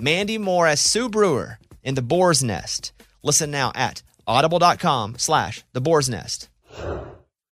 Mandy Moore as Sue Brewer in The Boar's Nest. Listen now at audible.com slash The Boar's Nest.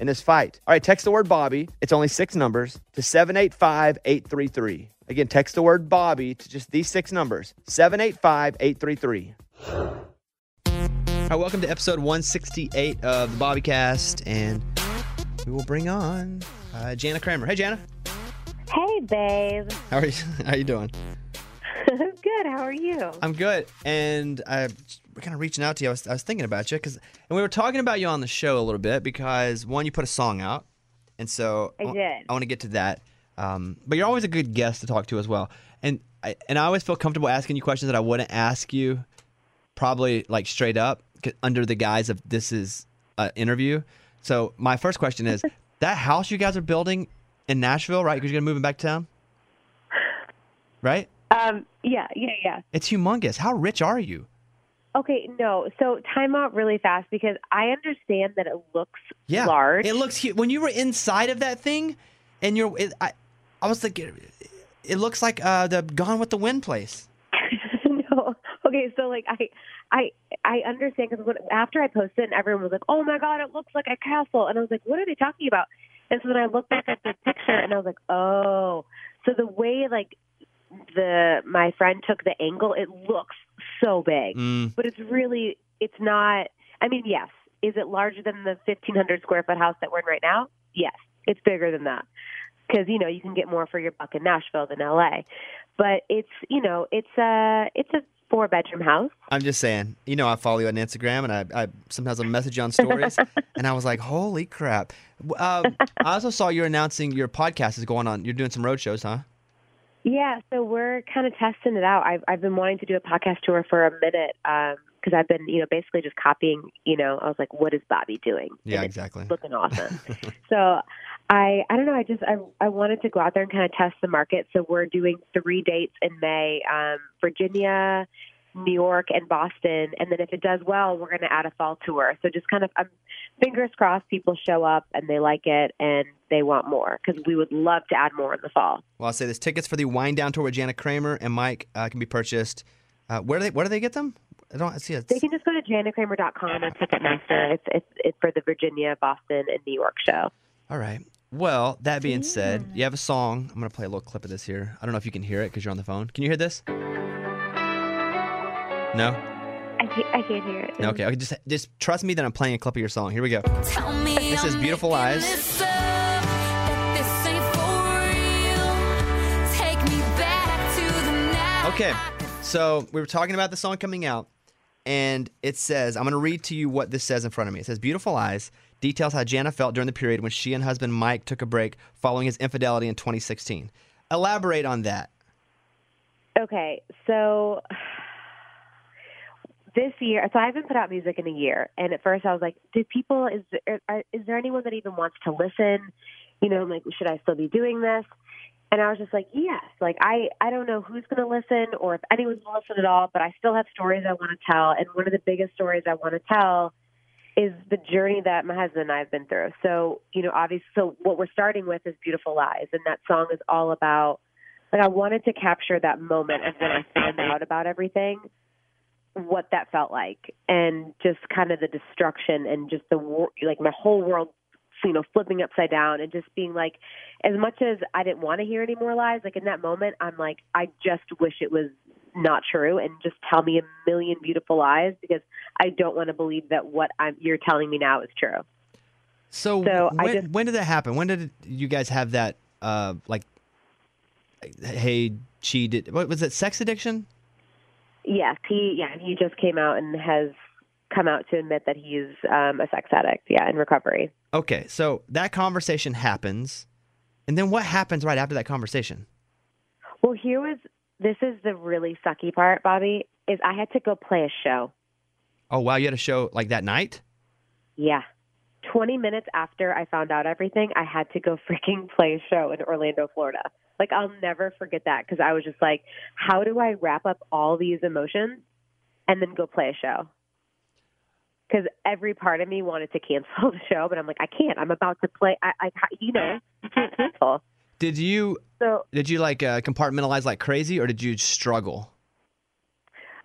in this fight. All right, text the word Bobby. It's only six numbers to 785 833. Again, text the word Bobby to just these six numbers 785 833. All right, welcome to episode 168 of the Bobbycast, and we will bring on uh, Jana Kramer. Hey, Jana. Hey, babe. How are you? How are you doing? Good. How are you? I'm good, and I we're kind of reaching out to you. I was, I was thinking about you because, and we were talking about you on the show a little bit because one, you put a song out, and so I did. I want to get to that. Um, but you're always a good guest to talk to as well, and I and I always feel comfortable asking you questions that I wouldn't ask you, probably like straight up under the guise of this is an interview. So my first question is that house you guys are building in Nashville, right? Because you're gonna move back to town, right? Um. Yeah. Yeah. Yeah. It's humongous. How rich are you? Okay. No. So time out really fast because I understand that it looks Yeah, large. It looks huge. When you were inside of that thing, and you're, it, I, I was like, it, it looks like uh, the Gone with the Wind place. no. Okay. So like I. I I understand because after I posted it and everyone was like, "Oh my god, it looks like a castle," and I was like, "What are they talking about?" And so then I looked back at the picture and I was like, "Oh." So the way like the my friend took the angle, it looks so big. Mm, but it's really it's not i mean yes is it larger than the 1500 square foot house that we're in right now yes it's bigger than that because you know you can get more for your buck in nashville than la but it's you know it's a it's a four bedroom house I'm just saying. You know, I follow you on Instagram, and I, I sometimes I'll message you on stories, and I was like, "Holy crap!" Um, I also saw you're announcing your podcast is going on. You're doing some road shows, huh? Yeah so we're kind of testing it out i've i've been wanting to do a podcast tour for a minute um because I've been, you know, basically just copying, you know, I was like, what is Bobby doing? Yeah, And exactly. looking awesome. so I I don't know, I just I I wanted to go out there and kind of test the market. So we're doing three dates in May, um, Virginia, New York, and Boston. And then if it does well, we're gonna add a fall tour. So just kind of I'm fingers crossed people show up and they like it and they want more because we would love to add more in the fall. Well, I'll say this: tickets for the Whine Down tour with Jana Kramer and Mike uh, can be purchased. Uh, where do they? Where do they get them? I don't see it. They can just go to janakramer.com and Ticketmaster. It's, it's it's for the Virginia, Boston, and New York show. All right. Well, that being said, you have a song. I'm going to play a little clip of this here. I don't know if you can hear it because you're on the phone. Can you hear this? No? I can't, I can't hear it. Okay. okay. Just, just trust me that I'm playing a clip of your song. Here we go. Tell me This is I'm Beautiful Lies. this up, that this ain't for real. Take me back to the night. Okay. So we were talking about the song coming out, and it says, I'm going to read to you what this says in front of me. It says, Beautiful Lies details how Jana felt during the period when she and husband Mike took a break following his infidelity in 2016. Elaborate on that. Okay, so this year, so I haven't put out music in a year, and at first I was like, "Do people? Is is there anyone that even wants to listen? You know, I'm like, should I still be doing this?" And I was just like, "Yes." Like I, I don't know who's going to listen or if anyone's going to listen at all, but I still have stories I want to tell, and one of the biggest stories I want to tell is the journey that my husband and I have been through. So, you know, obviously, so what we're starting with is Beautiful Lies, and that song is all about, like, I wanted to capture that moment of when I found out about everything, what that felt like, and just kind of the destruction and just the, like, my whole world, you know, flipping upside down and just being like, as much as I didn't want to hear any more lies, like, in that moment, I'm like, I just wish it was not true and just tell me a million beautiful lies because I don't want to believe that what I'm, you're telling me now is true. So, So I when, just- when did that happen? When did you guys have that? Uh, like, hey, she did. What was it? Sex addiction? Yes, he yeah he just came out and has come out to admit that he's um, a sex addict. Yeah, in recovery. Okay, so that conversation happens, and then what happens right after that conversation? Well, here was this is the really sucky part, Bobby. Is I had to go play a show. Oh wow, you had a show like that night. Yeah. 20 minutes after I found out everything, I had to go freaking play a show in Orlando, Florida. Like, I'll never forget that because I was just like, how do I wrap up all these emotions and then go play a show? Because every part of me wanted to cancel the show, but I'm like, I can't. I'm about to play. I, I you know, you can't cancel. Did you So did you like uh, compartmentalize like crazy, or did you struggle?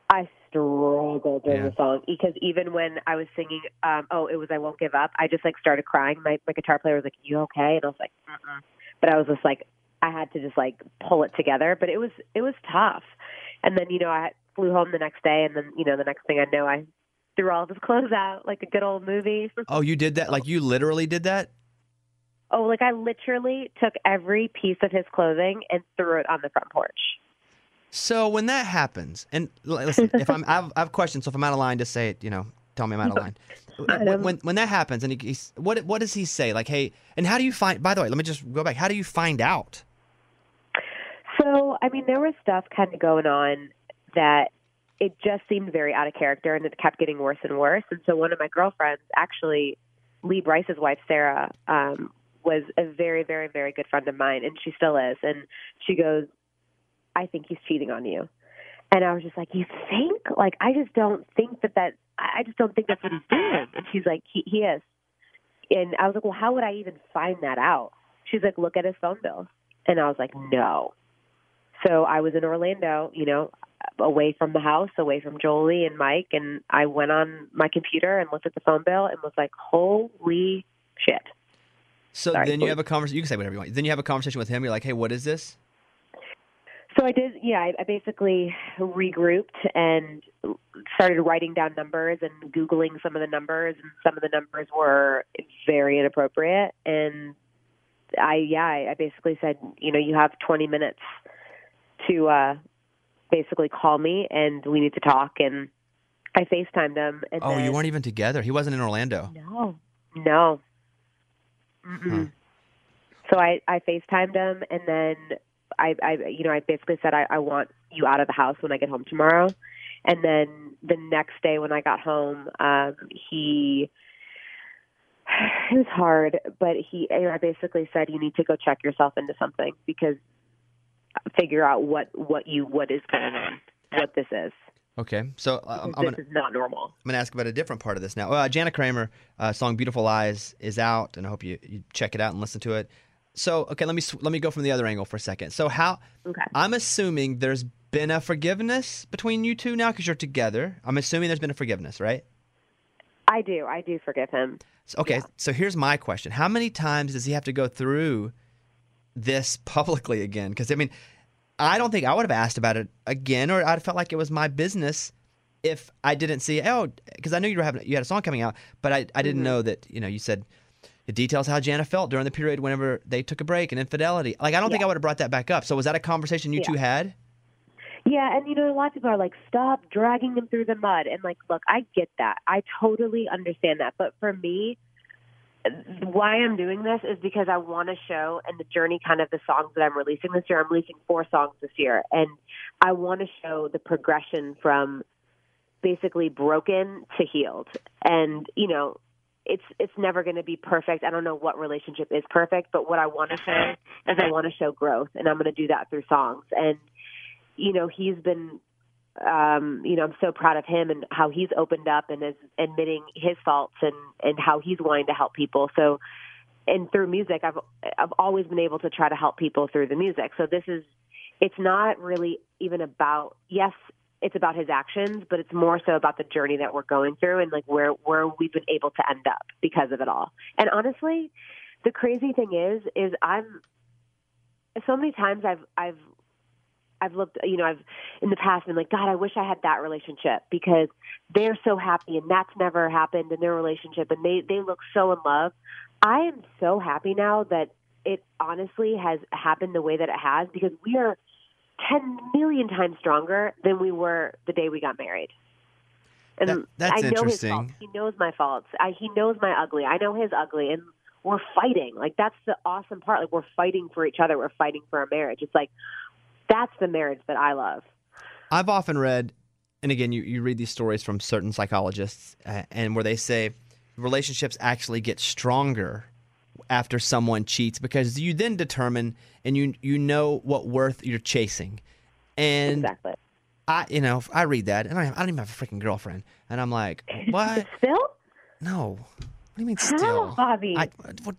I struggled during Yeah. the song because even when I was singing, um, oh, it was I won't give up. I just like started crying. My my guitar player was like, "You okay?" And I was like, Mm-mm. but I was just like, I had to just like pull it together. But it was it was tough. And then you know I flew home the next day, and then you know the next thing I know I threw all of his clothes out like a good old movie. Oh, you did that? Like you literally did that? oh, like I literally took every piece of his clothing and threw it on the front porch. So when that happens, and listen, if I'm, I have, I have questions. So if I'm out of line, just say it. You know, tell me I'm out of line. when, when when that happens, and he, he's, what what does he say? Like, hey, and how do you find? By the way, let me just go back. How do you find out? So, I mean, there was stuff kind of going on that it just seemed very out of character and it kept getting worse and worse. And so, one of my girlfriends, actually, Lee Brice's wife, Sarah, um, was a very, very, very good friend of mine, and she still is. And she goes, I think he's cheating on you. And I was just like, You think? Like, I just don't think that that, I just don't think that's what he's doing. And she's like, He, he is. And I was like, Well, how would I even find that out? She's like, Look at his phone bill. And I was like, No. So I was in Orlando, you know, away from the house, away from Jolie and Mike, and I went on my computer and looked at the phone bill and was like, "Holy shit!" So Sorry, then you have a conversation. You can say whatever you want. Then you have a conversation with him. You're like, hey, what is this? So I did, yeah. I, I basically regrouped and started writing down numbers and googling some of the numbers, and some of the numbers were very inappropriate. And I, yeah, I, I basically said, you know, you have 20 minutes to uh, basically call me, and we need to talk. And I FaceTimed him. And Oh, you weren't even together. He wasn't in Orlando. No, no. Mm-mm. So I I FaceTimed him, and then I I you know I basically said I, I want you out of the house when I get home tomorrow, and then the next day when I got home, um, he. It was hard, but he. I basically said you need to go check yourself into something because figure out what what you what is going on, what this is. Okay, so uh, I'm, Because I'm this gonna is not normal. I'm gonna ask about a different part of this now. Uh, Jana Kramer uh, song "Beautiful Lies" is out, and I hope you, you check it out and listen to it. So, okay, let me let me go from the other angle for a second. So, how Okay. I'm assuming there's been a forgiveness between you two now because you're together. I'm assuming there's been a forgiveness, right? I do. I do forgive him. So, okay, so here's my question: How many times does he have to go through this publicly again? Because I mean, I don't think I would have asked about it again, or I'd felt like it was my business if I didn't see. Oh, because I knew you were having you had a song coming out, but I, I didn't mm-hmm. know that you know you said it details how Jana felt during the period whenever they took a break and infidelity. Like I don't think I would have brought that back up. So was that a conversation you Yeah. two had? Yeah, and you know, a lot of people are like, stop dragging them through the mud. And like, look, I get that. I totally understand that. But for me, why I'm doing this is because I want to show and the journey kind of the songs that I'm releasing this year. I'm releasing four songs this year. And I want to show the progression from basically broken to healed. And, you know, it's it's never going to be perfect. I don't know what relationship is perfect, but what I want to show is I want to show growth, and I'm going to do that through songs. And you know, he's been um, you know, I'm so proud of him and how he's opened up and is admitting his faults and and how he's wanting to help people. So, and through music, I've I've always been able to try to help people through the music. So this is, it's not really even about yes, it's about his actions, but it's more so about the journey that we're going through and like where where we've been able to end up because of it all. And honestly, the crazy thing is, is I'm so many times I've I've I've looked, you know, I've in the past been like, God, I wish I had that relationship because they're so happy and that's never happened in their relationship and they they look so in love. I am so happy now that it honestly has happened the way that it has because we are 10 million times stronger than we were the day we got married. And That- that's I know his faults. He knows my faults. I, he knows my ugly. I know his ugly. And we're fighting. Like, that's the awesome part. Like, we're fighting for each other. We're fighting for our marriage. It's like, that's the marriage that I love. I've often read, and again, you, you read these stories from certain psychologists, uh, and where they say relationships actually get stronger after someone cheats because you then determine and you you know what worth you're chasing. And Exactly. I, you know, I read that, and I, I don't even have a freaking girlfriend, and I'm like, what? Still? No. What do you mean How, still? Bobby? I, what,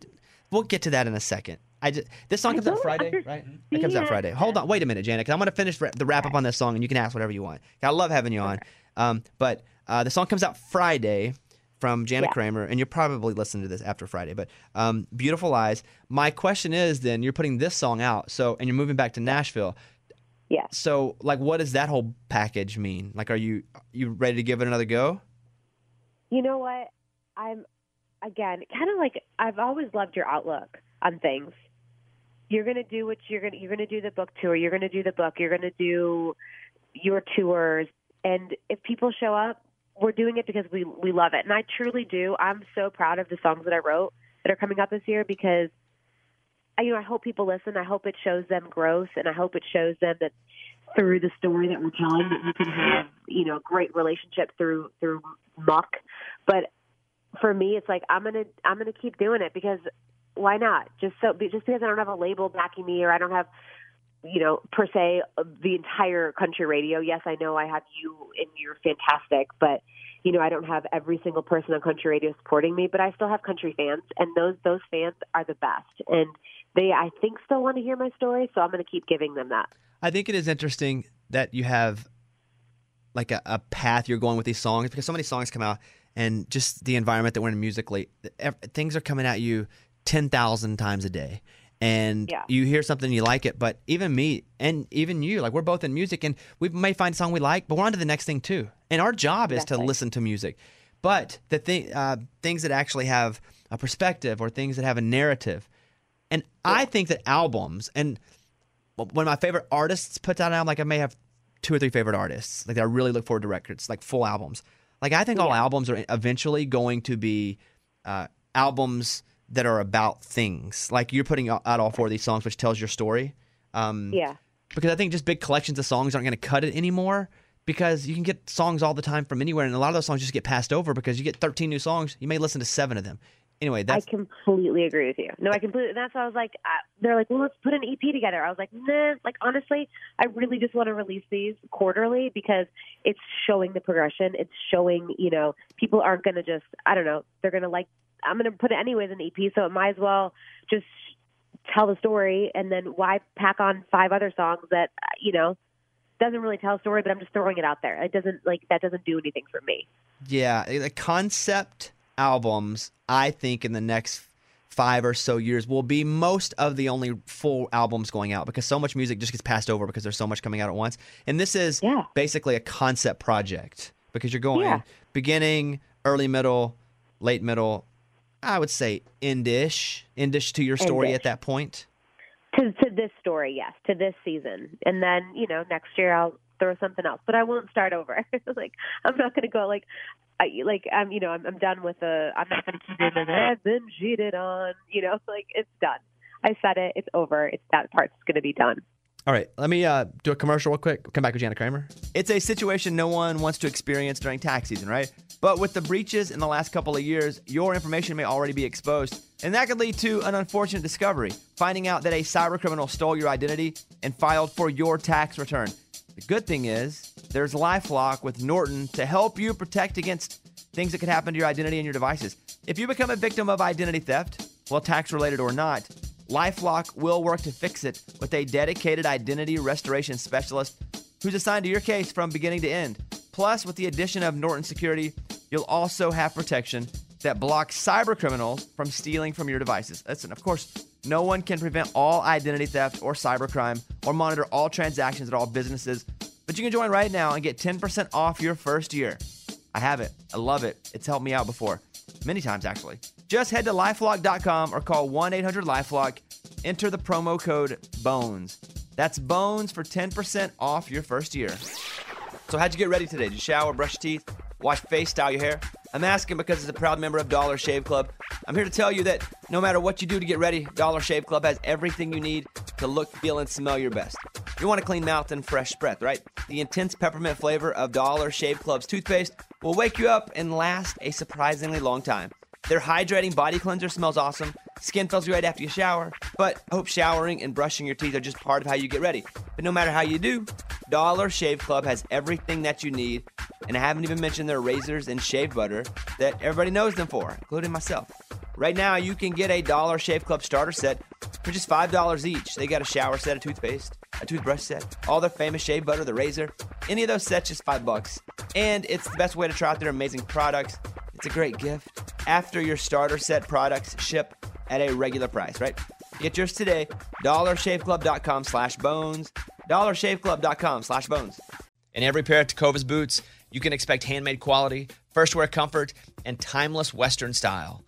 we'll get to that in a second. I just, this song comes out Friday, right? It comes out. Friday. Hold on, wait a minute, Jana, because I'm going to finish the wrap up on this song, and you can ask whatever you want. I love having you on. Um, but uh, the song comes out Friday from Jana Yeah. Kramer, and you're probably listening to this after Friday. But um, Beautiful Lies. My question is, then you're putting this song out, so and you're moving back to Nashville. Yeah. So, like, what does that whole package mean? Like, are you you ready to give it another go? You know what? I'm again kind of like I've always loved your outlook on things. You're gonna do what you're gonna you're gonna do the book tour. You're gonna do the book. You're gonna do your tours. And if people show up, we're doing it because we we love it. And I truly do. I'm so proud of the songs that I wrote that are coming out this year because I, you know I hope people listen. I hope it shows them growth, and I hope it shows them that through the story that we're telling that you can have you know great relationship through through muck. But for me, it's like I'm gonna I'm gonna keep doing it because why not? Just so just because I don't have a label backing me or I don't have you know per se the entire country radio. Yes, I know I have you and you're fantastic, but you know I don't have every single person on country radio supporting me, but I still have country fans, and those those fans are the best, and they I think still want to hear my story, so I'm going to keep giving them that. I think it is interesting that you have like a, a path you're going with these songs because so many songs come out and just the environment that we're in musically, things are coming at you 10,000 times a day. And Yeah. you hear something you like it, but even me and even you, like we're both in music and we may find a song we like, but we're on to the next thing too. And our job is to listen to music. But the thing, uh, things that actually have a perspective or things that have a narrative. And I think that albums and one of my favorite artists puts out an album, like I may have two or three favorite artists, like I really look forward to records, like full albums. Like I think all albums are eventually going to be uh, albums that are about things. Like you're putting out all four of these songs, which tells your story. Um, Yeah. because I think just big collections of songs aren't going to cut it anymore. Because you can get songs all the time from anywhere, and a lot of those songs just get passed over because you get 13 new songs. You may listen to seven of them. Anyway, that's I completely agree with you. No, I completely. That's why I was like, uh, they're like, well, let's put an EP together. I was like, nah. Like honestly, I really just want to release these quarterly because it's showing the progression. It's showing, you know, people aren't going to just, I don't know, they're going to like. I'm going to put it anyways in the EP, so it might as well just tell the story, and then why pack on five other songs that you know doesn't really tell a story, but I'm just throwing it out there. It doesn't like that doesn't do anything for me. Yeah, the concept albums, I think in the next five or so years will be most of the only full albums going out because so much music just gets passed over because there's so much coming out at once. And this is Yeah. basically a concept project because you're going Yeah. beginning, early middle, late middle, I would say endish, endish to your story Endish. at that point. to to this story, yes, to this season, and then you know next year I'll throw something else, but I won't start over. like I'm not going to go like. I, like I'm, you know, I'm, I'm done with the. I'm not going to keep doing the. I've been cheated on. You know, like it's done. I said it. It's over. It's that part's going to be done. All right, let me uh, do a commercial real quick. Come back with Jana Kramer. It's a situation no one wants to experience during tax season, right? But with the breaches in the last couple of years, your information may already be exposed, and that could lead to an unfortunate discovery finding out that a cybercriminal stole your identity and filed for your tax return. The good thing is there's LifeLock with Norton to help you protect against things that could happen to your identity and your devices. If you become a victim of identity theft, well, tax related or not, LifeLock will work to fix it with a dedicated identity restoration specialist who's assigned to your case from beginning to end. Plus, with the addition of Norton Security, you'll also have protection that blocks cyber criminals from stealing from your devices. Listen, of course, no one can prevent all identity theft or cybercrime or monitor all transactions at all businesses, but you can join right now and get 10% off your first year. I have it. I love it. It's helped me out before. Many times, actually. Just head to lifelock.com or call 1 800 Lifelock. Enter the promo code BONES. That's BONES for 10% off your first year. So, how'd you get ready today? Did you shower, brush your teeth, wash your face, style your hair? I'm asking because as a proud member of Dollar Shave Club, I'm here to tell you that no matter what you do to get ready, Dollar Shave Club has everything you need to look, feel, and smell your best. You want a clean mouth and fresh breath, right? The intense peppermint flavor of Dollar Shave Club's toothpaste will wake you up and last a surprisingly long time. Their hydrating body cleanser smells awesome. Skin feels great after you shower. But I hope showering and brushing your teeth are just part of how you get ready. But no matter how you do, Dollar Shave Club has everything that you need. And I haven't even mentioned their razors and shave butter that everybody knows them for, including myself. Right now, you can get a Dollar Shave Club starter set for just $5 each. They got a shower set, a toothpaste, a toothbrush set, all their famous shave butter, the razor. Any of those sets, just 5 bucks. And it's the best way to try out their amazing products. It's a great gift after your starter set products ship at a regular price, right? Get yours today. DollarShaveClub.com slash bones. DollarShaveClub.com slash bones. In every pair of Tecovas boots, you can expect handmade quality, first wear comfort, and timeless Western style.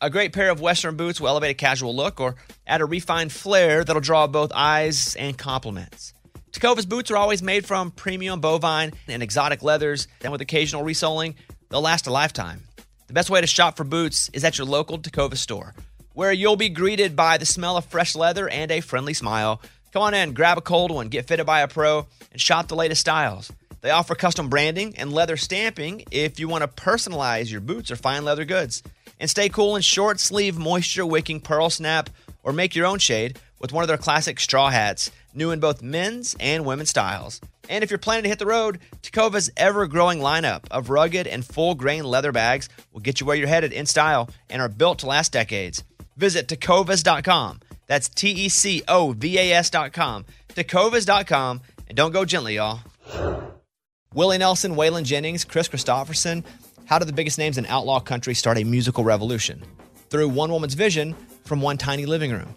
A great pair of Western boots will elevate a casual look or add a refined flair that'll draw both eyes and compliments. Tecovas boots are always made from premium bovine and exotic leathers, and with occasional resoling, they'll last a lifetime. The best way to shop for boots is at your local Tecovas store, where you'll be greeted by the smell of fresh leather and a friendly smile. Come on in, grab a cold one, get fitted by a pro, and shop the latest styles. They offer custom branding and leather stamping if you want to personalize your boots or fine leather goods. And stay cool in short sleeve, moisture wicking pearl snap, or make your own shade with one of their classic straw hats, new in both men's and women's styles. And if you're planning to hit the road, Tecovas' ever growing lineup of rugged and full grain leather bags will get you where you're headed in style and are built to last decades. Visit tecovas.com. That's T E C O V A S.com. Tecovas.com. And don't go gently, y'all. Willie Nelson, Waylon Jennings, Kris Kristofferson. How did the biggest names in outlaw country start a musical revolution? Through one woman's vision from one tiny living room.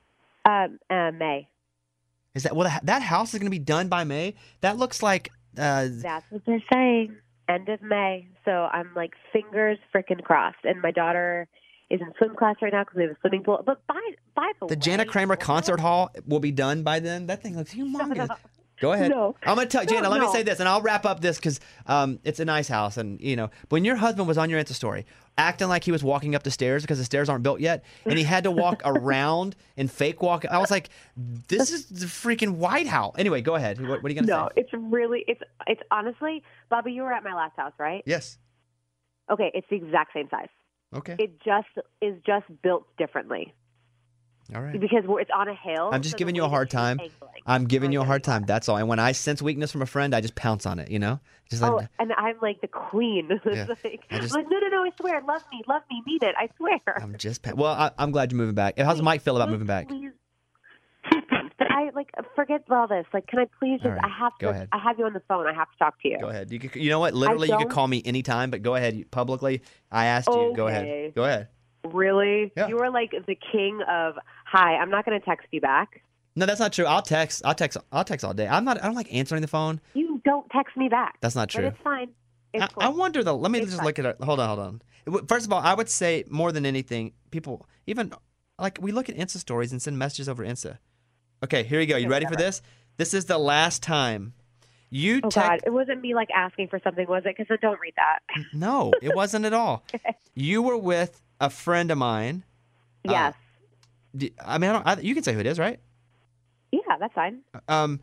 Um, uh, May. Is that well? That, that house is going to be done by May. That looks like Uh, That's what they're saying. End of May. So I'm like fingers frickin' crossed. And my daughter is in swim class right now because we have a swimming pool. But by by the The way, Jana Kramer concert hall will be done by then. That thing looks humongous. Go ahead. No. I'm gonna tell Jana. No, let me say this, and I'll wrap up this because um, it's a nice house, and you know, when your husband was on your Insta story, acting like he was walking up the stairs because the stairs aren't built yet, and he had to walk around and fake walk. I was like, this is the freaking White House. Anyway, go ahead. What, what are you gonna No, say? No, it's really it's it's honestly, Bobby, you were at my last house, right? Yes. Okay, it's the exact same size. Okay. It just is just built differently All right. because we're, it's on a hill. I'm just so giving you a hard time. I'm giving Oh, you a hard time. That's all. And when I sense weakness from a friend, I just pounce on it. You know, just like Oh, and I'm like the queen. Yeah, like, just- like, no, no, no, I swear, love me, love me, mean it, I swear. I'm just. Pa- well, I, I'm glad you're moving back. How's Mike feel about moving back? Please. I like forget all this. Like, can I please just? Right, I have to. go ahead. I have you on the phone. I have to talk to you. Go ahead. You could, you know what? Literally, you could call me anytime, but go ahead publicly. I asked you. Go ahead. Go ahead. Really? Yeah. You are like the king of. Hi, I'm not going to text you back. No, that's not true. I'll text. I'll text. I'll text all day. I'm not. I don't like answering the phone. You don't text me back. That's not But true. it's fine. It's I, cool. I wonder though. Let me It's just fine. look at it. Hold on. Hold on. First of all, I would say more than anything, people even like we look at Insta stories and send messages over Insta. Okay, here you go. You ready for this? This is the last time you Oh text. God! It wasn't me like asking for something, was it? Because I don't read that. No, it wasn't at all. You were with a friend of mine. Uh, yes. D- I mean, I don't. I, you can say who it is, right? Yeah, that's fine. Um,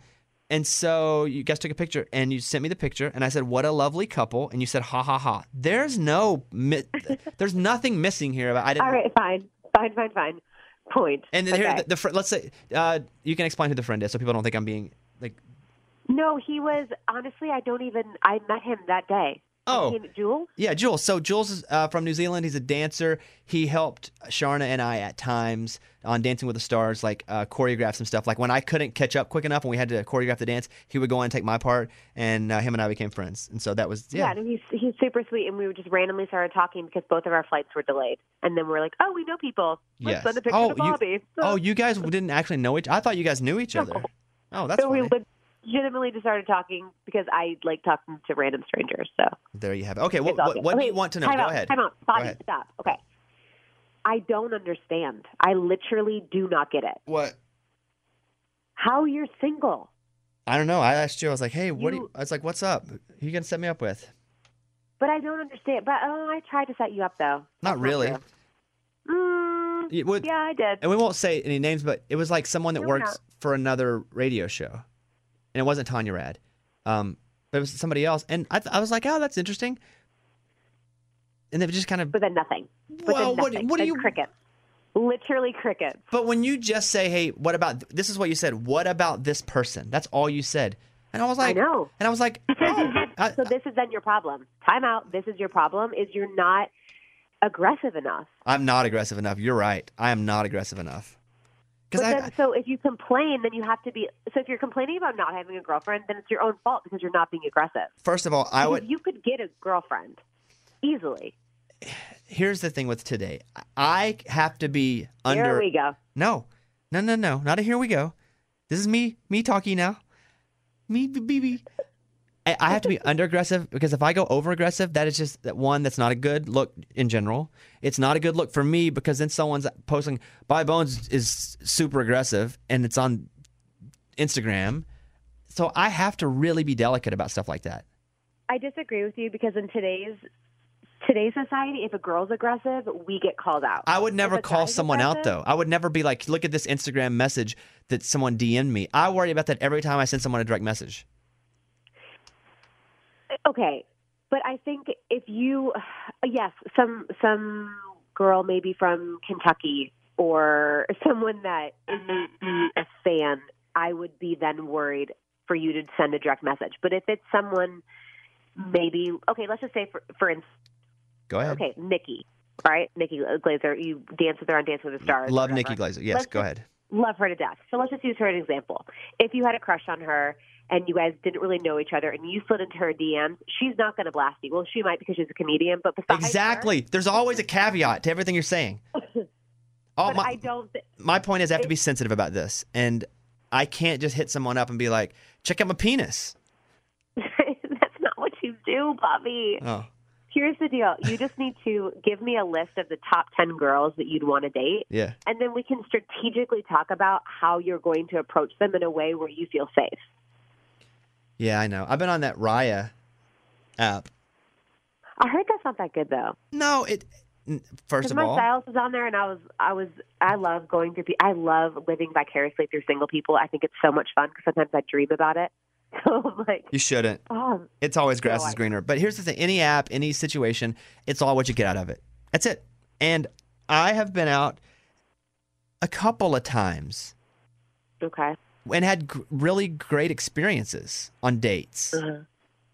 and so you guys took a picture, and you sent me the picture, and I said, "What a lovely couple," and you said, "Ha ha ha." There's no, mi- there's nothing missing here. About I didn't. All right, fine, fine, fine, fine. Point. And then here, the, the friend. Let's say uh, you can explain who the friend is, so people don't think I'm being like. No, he was honestly. I don't even. I met him that day. Oh. And Jules. Yeah, Jules. So Jules is uh, from New Zealand. He's a dancer. He helped Sharna and I at times on Dancing with the Stars, like uh, choreograph some stuff. Like when I couldn't catch up quick enough and we had to choreograph the dance, he would go in and take my part, and uh, him and I became friends. And so that was Yeah, yeah. no, he's he's super sweet, and we just randomly started talking because both of our flights were delayed, and then we are like, oh, we know people. Let's Yes. send a picture Oh, to you- Oh, you guys didn't actually know each. I thought you guys knew each other. Oh, that's so we funny. Legitimately just started talking because I like talking to random strangers. So There you have it. Okay, what, what, what do you want to know? Go out, ahead. Time out. Bobby, ahead. stop. Okay. I don't understand. I literally do not get it. What? How you're single? I don't know. I asked you. I was like, "Hey, what?" Do you, You- I was like, "What's up? Who you gonna set me up with?" But I don't understand. But oh, I tried to set you up though. Not That's really. true. Mm, would- yeah, I did. And we won't say any names, but it was like someone that No, works for another radio show, and it wasn't Tanya Rad, um, but it was somebody else. And I, th- I was like, "Oh, that's interesting." And then it just kind of. But then nothing. But Well, then what- nothing. what do you- cricket? Literally cricket. But when you just say, "Hey, what about?" This is what you said. What about this person? That's all you said. And I was like, I know. And I was like, oh, I- so this is then your problem. Time out. This is your problem. Is you're not aggressive enough. I'm not aggressive enough. You're right. I am not aggressive enough. But I, then, so if you complain, then you have to be. So if you're complaining about not having a girlfriend, then it's your own fault because you're not being aggressive. first of all, I Because would. You could get a girlfriend easily. Here's the thing with today. I have to be under. Here we go. No, no, no, no. Not a here we go. This is me, me talking now. Me, baby. I I have to be under aggressive because if I go over aggressive, that is just that one that's not a good look in general. It's not a good look for me because then someone's posting Bobby Bones is super aggressive and it's on Instagram. So I have to really be delicate about stuff like that. I disagree with you because in today's today's society, if a girl's aggressive, we get called out. I would never call someone out though. I would never be like, look at this Instagram message that someone DM'd me. I worry about that every time I send someone a direct message. Okay, but I think if you, yes, some some girl maybe from Kentucky or someone that may mm-hmm, be mm-hmm. a fan, I would be then worried for you to send a direct message. But if it's someone, maybe okay, let's just say for for instance, Go ahead. okay, Nikki, all right, Nikki Glazer, you dance with her on Dance with the Stars. Love whatever. Nikki Glazer. Yes, Let's go ahead. love her to death. So let's just use her as an example. If you had a crush on her and you guys didn't really know each other and you slid into her DMs, she's not going to blast you. Well, she might because she's a comedian, but besides Exactly. There's always a caveat to everything you're saying. Her, but oh, my, I don't. Th- my point is, I have to be sensitive about this, and I can't just hit someone up and be like, "Check out my penis." That's not what you do, Bobby. Oh. Here's the deal. You just need to give me a list of the top 10 girls that you'd want to date, Yeah. and then we can strategically talk about how you're going to approach them in a way where you feel safe. Yeah, I know. I've been on that Raya app. I heard that's not that good, though. No, it. First of my all, my stylist was on there, and I was, I was, I love going through. pe- I love living vicariously through single people. I think it's so much fun because sometimes I dream about it. So I'm like, you shouldn't. oh, It's always grass No, is greener. But here's the thing: any app, any situation, it's all what you get out of it. That's it. And I have been out a couple of times okay. And had gr- really great experiences on dates. Uh-huh.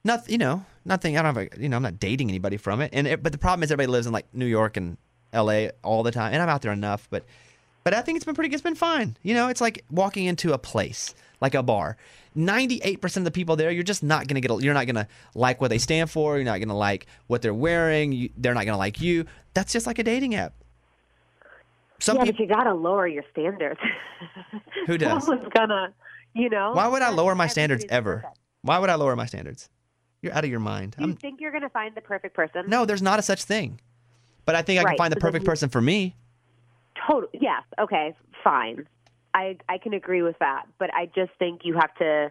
Nothing, you know, nothing. I don't have, a, you know, I'm not dating anybody from it. And it, but the problem is everybody lives in like New York and L.A. all the time, and I'm out there enough. But but I think it's been pretty. It's been fine. You know, it's like walking into a place like a bar. 98% of the people there, you're just not gonna get. a- You're not gonna like what they stand for. You're not gonna like what they're wearing. You, they're not gonna like you. That's just like a dating app. Some yeah, people. but you got to lower your standards. Who does? Someone's gonna, you know. Why would I lower my standards ever? Why would I lower my standards? You're out of your mind. Do you I'm, think you're gonna find the perfect person? no, there's not a such thing. But I think I can find the so perfect you- person for me. Total. Yes. Okay. Fine. I I can agree with that, but I just think you have to.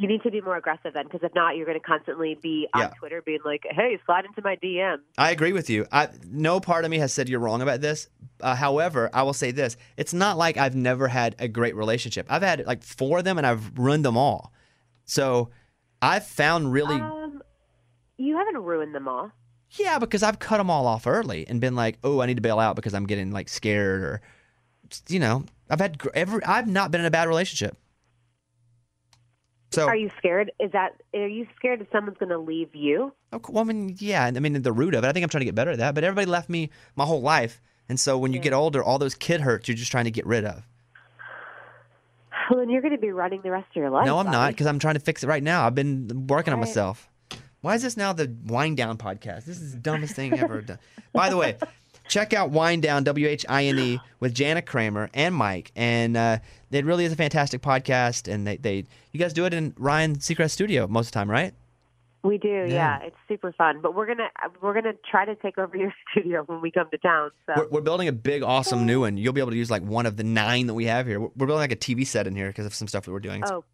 You need to be more aggressive then, because if not, you're going to constantly be on Yeah. Twitter being like, "Hey, slide into my DM." I agree with you. I, no part of me has said you're wrong about this. Uh, however, I will say this: it's not like I've never had a great relationship. I've had like four of them, and I've ruined them all. So I've found really, Um, you haven't ruined them all. yeah, because I've cut them all off early and been like, oh, I need to bail out because I'm getting like scared or, you know, I've had every. I've not been in a bad relationship. So Are you scared? Is that are you scared that someone's going to leave you? Cou- Well, I mean, yeah. I mean, the root of it. I think I'm trying to get better at that. But everybody left me my whole life, and so when you get older, all those kid hurts you're just trying to get rid of. Well, then you're going to be running the rest of your life. no, I'm not because I'm trying to fix it right now. I've been working on myself. Why is this now the Whine Down podcast? This is the dumbest thing ever done. By the way, check out Whine Down W H I N E with Jana Kramer and Mike, and uh, it really is a fantastic podcast. And they, they you guys do it in Ryan Seacrest studio most of the time, right? We do, Yeah. yeah. It's super fun. But we're gonna we're gonna try to take over your studio when we come to town. So We're, we're building a big, awesome new one. You'll be able to use like one of the nine that we have here. We're we're building like a TV set in here because of some stuff that we're doing. Oh,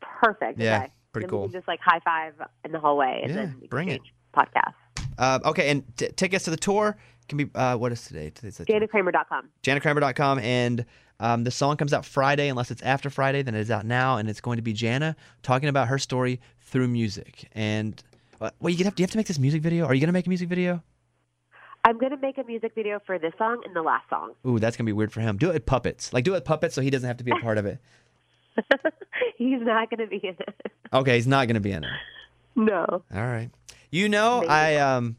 perfect. Yeah, okay. pretty Then cool. Just like high five in the hallway and Yeah, then bring it. Podcast. Uh, okay, and t- tickets to the tour can be uh, what is today? Today's JanaKramer.com. JanaKramer.com, and um, the song comes out Friday. Unless it's after Friday, then it is out now, and it's going to be Jana talking about her story through music. And uh, well, you have, do you have to make this music video? Are you going to make a music video? I'm gonna make a music video for this song and the last song. Ooh, that's gonna be weird for him. Do it with puppets. Like do it with puppets, so he doesn't have to be a part of it. He's not gonna be in it. Okay, he's not gonna be in it. No. All right. You know, Maybe. I um,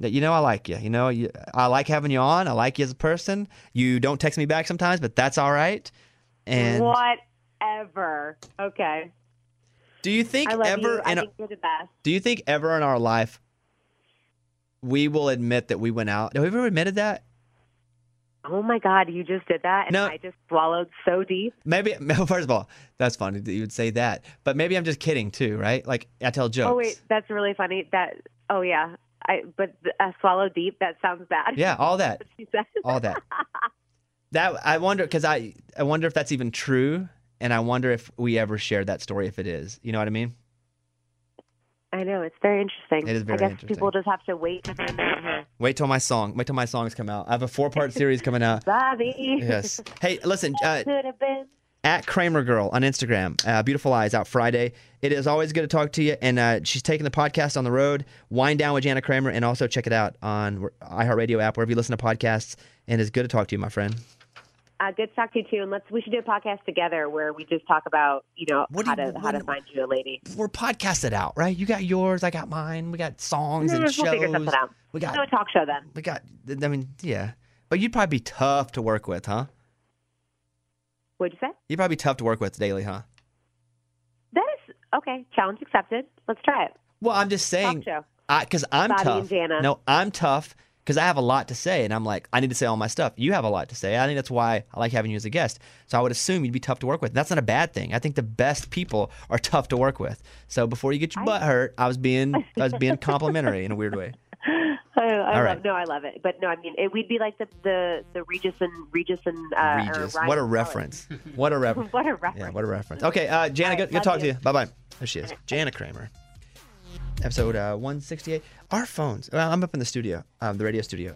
that you know I like you. You know, you, I like having you on. I like you as a person. You don't text me back sometimes, but that's all right. And Whatever. Okay. do you think I love ever you. I in a- think you're the best. do you think ever in our life we will admit that we went out? Have we ever admitted that? Oh my God, you just did that and No. I just swallowed so deep. Maybe first of all, that's funny that you would say that. But maybe I'm just kidding too, right? Like I tell jokes. Oh wait, that's really funny. That oh yeah. I but uh, swallow deep, that sounds bad. Yeah, all that. all that. That I wonder because I I wonder if that's even true, and I wonder if we ever shared that story. If it is, you know what I mean? I know it's very interesting. It is very I guess interesting. people just have to wait to find out. Wait till my song. Wait till my songs come out. I have a four part series coming out. Bobby. Yes. Hey, listen. Uh, Could have been. At Kramer Girl on Instagram. Uh, Beautiful Lies out Friday. It is always good to talk to you. And uh, she's taking the podcast on the road. Whine Down with Jana Kramer, and also check it out on iHeartRadio app wherever you listen to podcasts. And it's good to talk to you, my friend. Uh, good to talk to you too. And let's we should do a podcast together where we just talk about you know What how you- to how to find you a lady. We're podcasted out, right? You got yours, I got mine. We got songs and we'll shows. figure something out. We got do a talk show then. We got. I mean, yeah. But you'd probably be tough to work with, huh? What'd you say? You'd probably be tough to work with daily, huh? That is okay. Challenge accepted. Let's try it. Well, I'm just saying, because I'm Bobby tough. and Jana. No, I'm tough because I have a lot to say, and I'm like, I need to say all my stuff. You have a lot to say. I think that's why I like having you as a guest. So I would assume you'd be tough to work with. That's not a bad thing. I think the best people are tough to work with. So before you get your butt hurt, I was being I was being complimentary in a weird way. I, I All love, right. No, I love it. But no, I mean, it, we'd be like the the the Regis and Regis and uh, or Regis, Ryan what a reference! What a reference! What a reference. Yeah, what a reference. Okay, uh, Jana, All good, good love talk to you. you. Bye bye. There she is, Jana Kramer. Episode uh, 168. Our phones. Well, I'm up in the studio, um, the radio studio,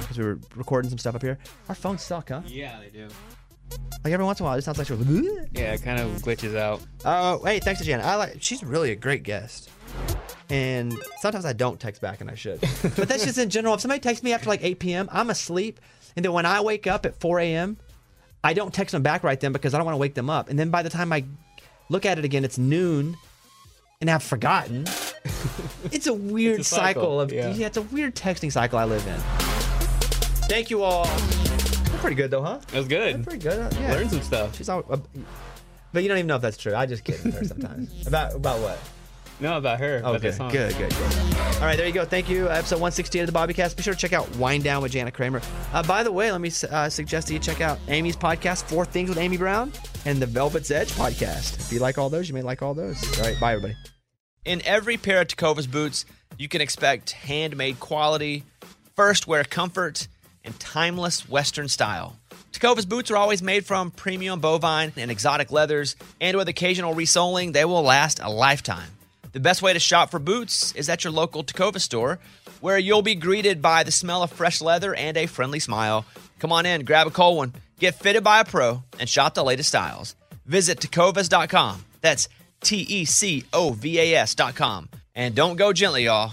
because we were recording some stuff up here. Our phones suck, huh? Yeah, they do. Like every once in a while, it sounds like she's. Yeah, it kind of glitches out. Oh, hey, thanks to Jana. I like. She's really a great guest. And sometimes I don't text back, and I should. But that's just in general. If somebody texts me after like 8 p.m., I'm asleep, and then when I wake up at 4 a.m., I don't text them back right then because I don't want to wake them up. And then by the time I look at it again, it's noon, and I've forgotten. It's a weird It's a cycle. cycle, of yeah. yeah, it's a weird texting cycle I live in. Thank you all. That's pretty good though, huh? It was good. Pretty good. uh, Yeah. Learn some stuff. She's all, uh, but you don't even know if that's true. I just kidding with her sometimes. about about what? No, about her. about Okay, the song. good, good, good. All right, there you go. Thank you. Episode 168 of the Bobbycast. Be sure to check out Whine Down with Jana Kramer. Uh, by the way, let me uh, suggest that you check out Amy's podcast, Four Things with Amy Brown, and the Velvet's Edge podcast. If you like all those, you may like all those. All right, bye, everybody. In every pair of Tecovas boots, you can expect handmade quality, first wear comfort, and timeless Western style. Tecovas boots are always made from premium bovine and exotic leathers, and with occasional resoling, they will last a lifetime. The best way to shop for boots is at your local Tecovas store, where you'll be greeted by the smell of fresh leather and a friendly smile. Come on in, grab a cold one, get fitted by a pro, and shop the latest styles. Visit tecovas.com. That's T E C O V A S.com. And don't go gently, y'all.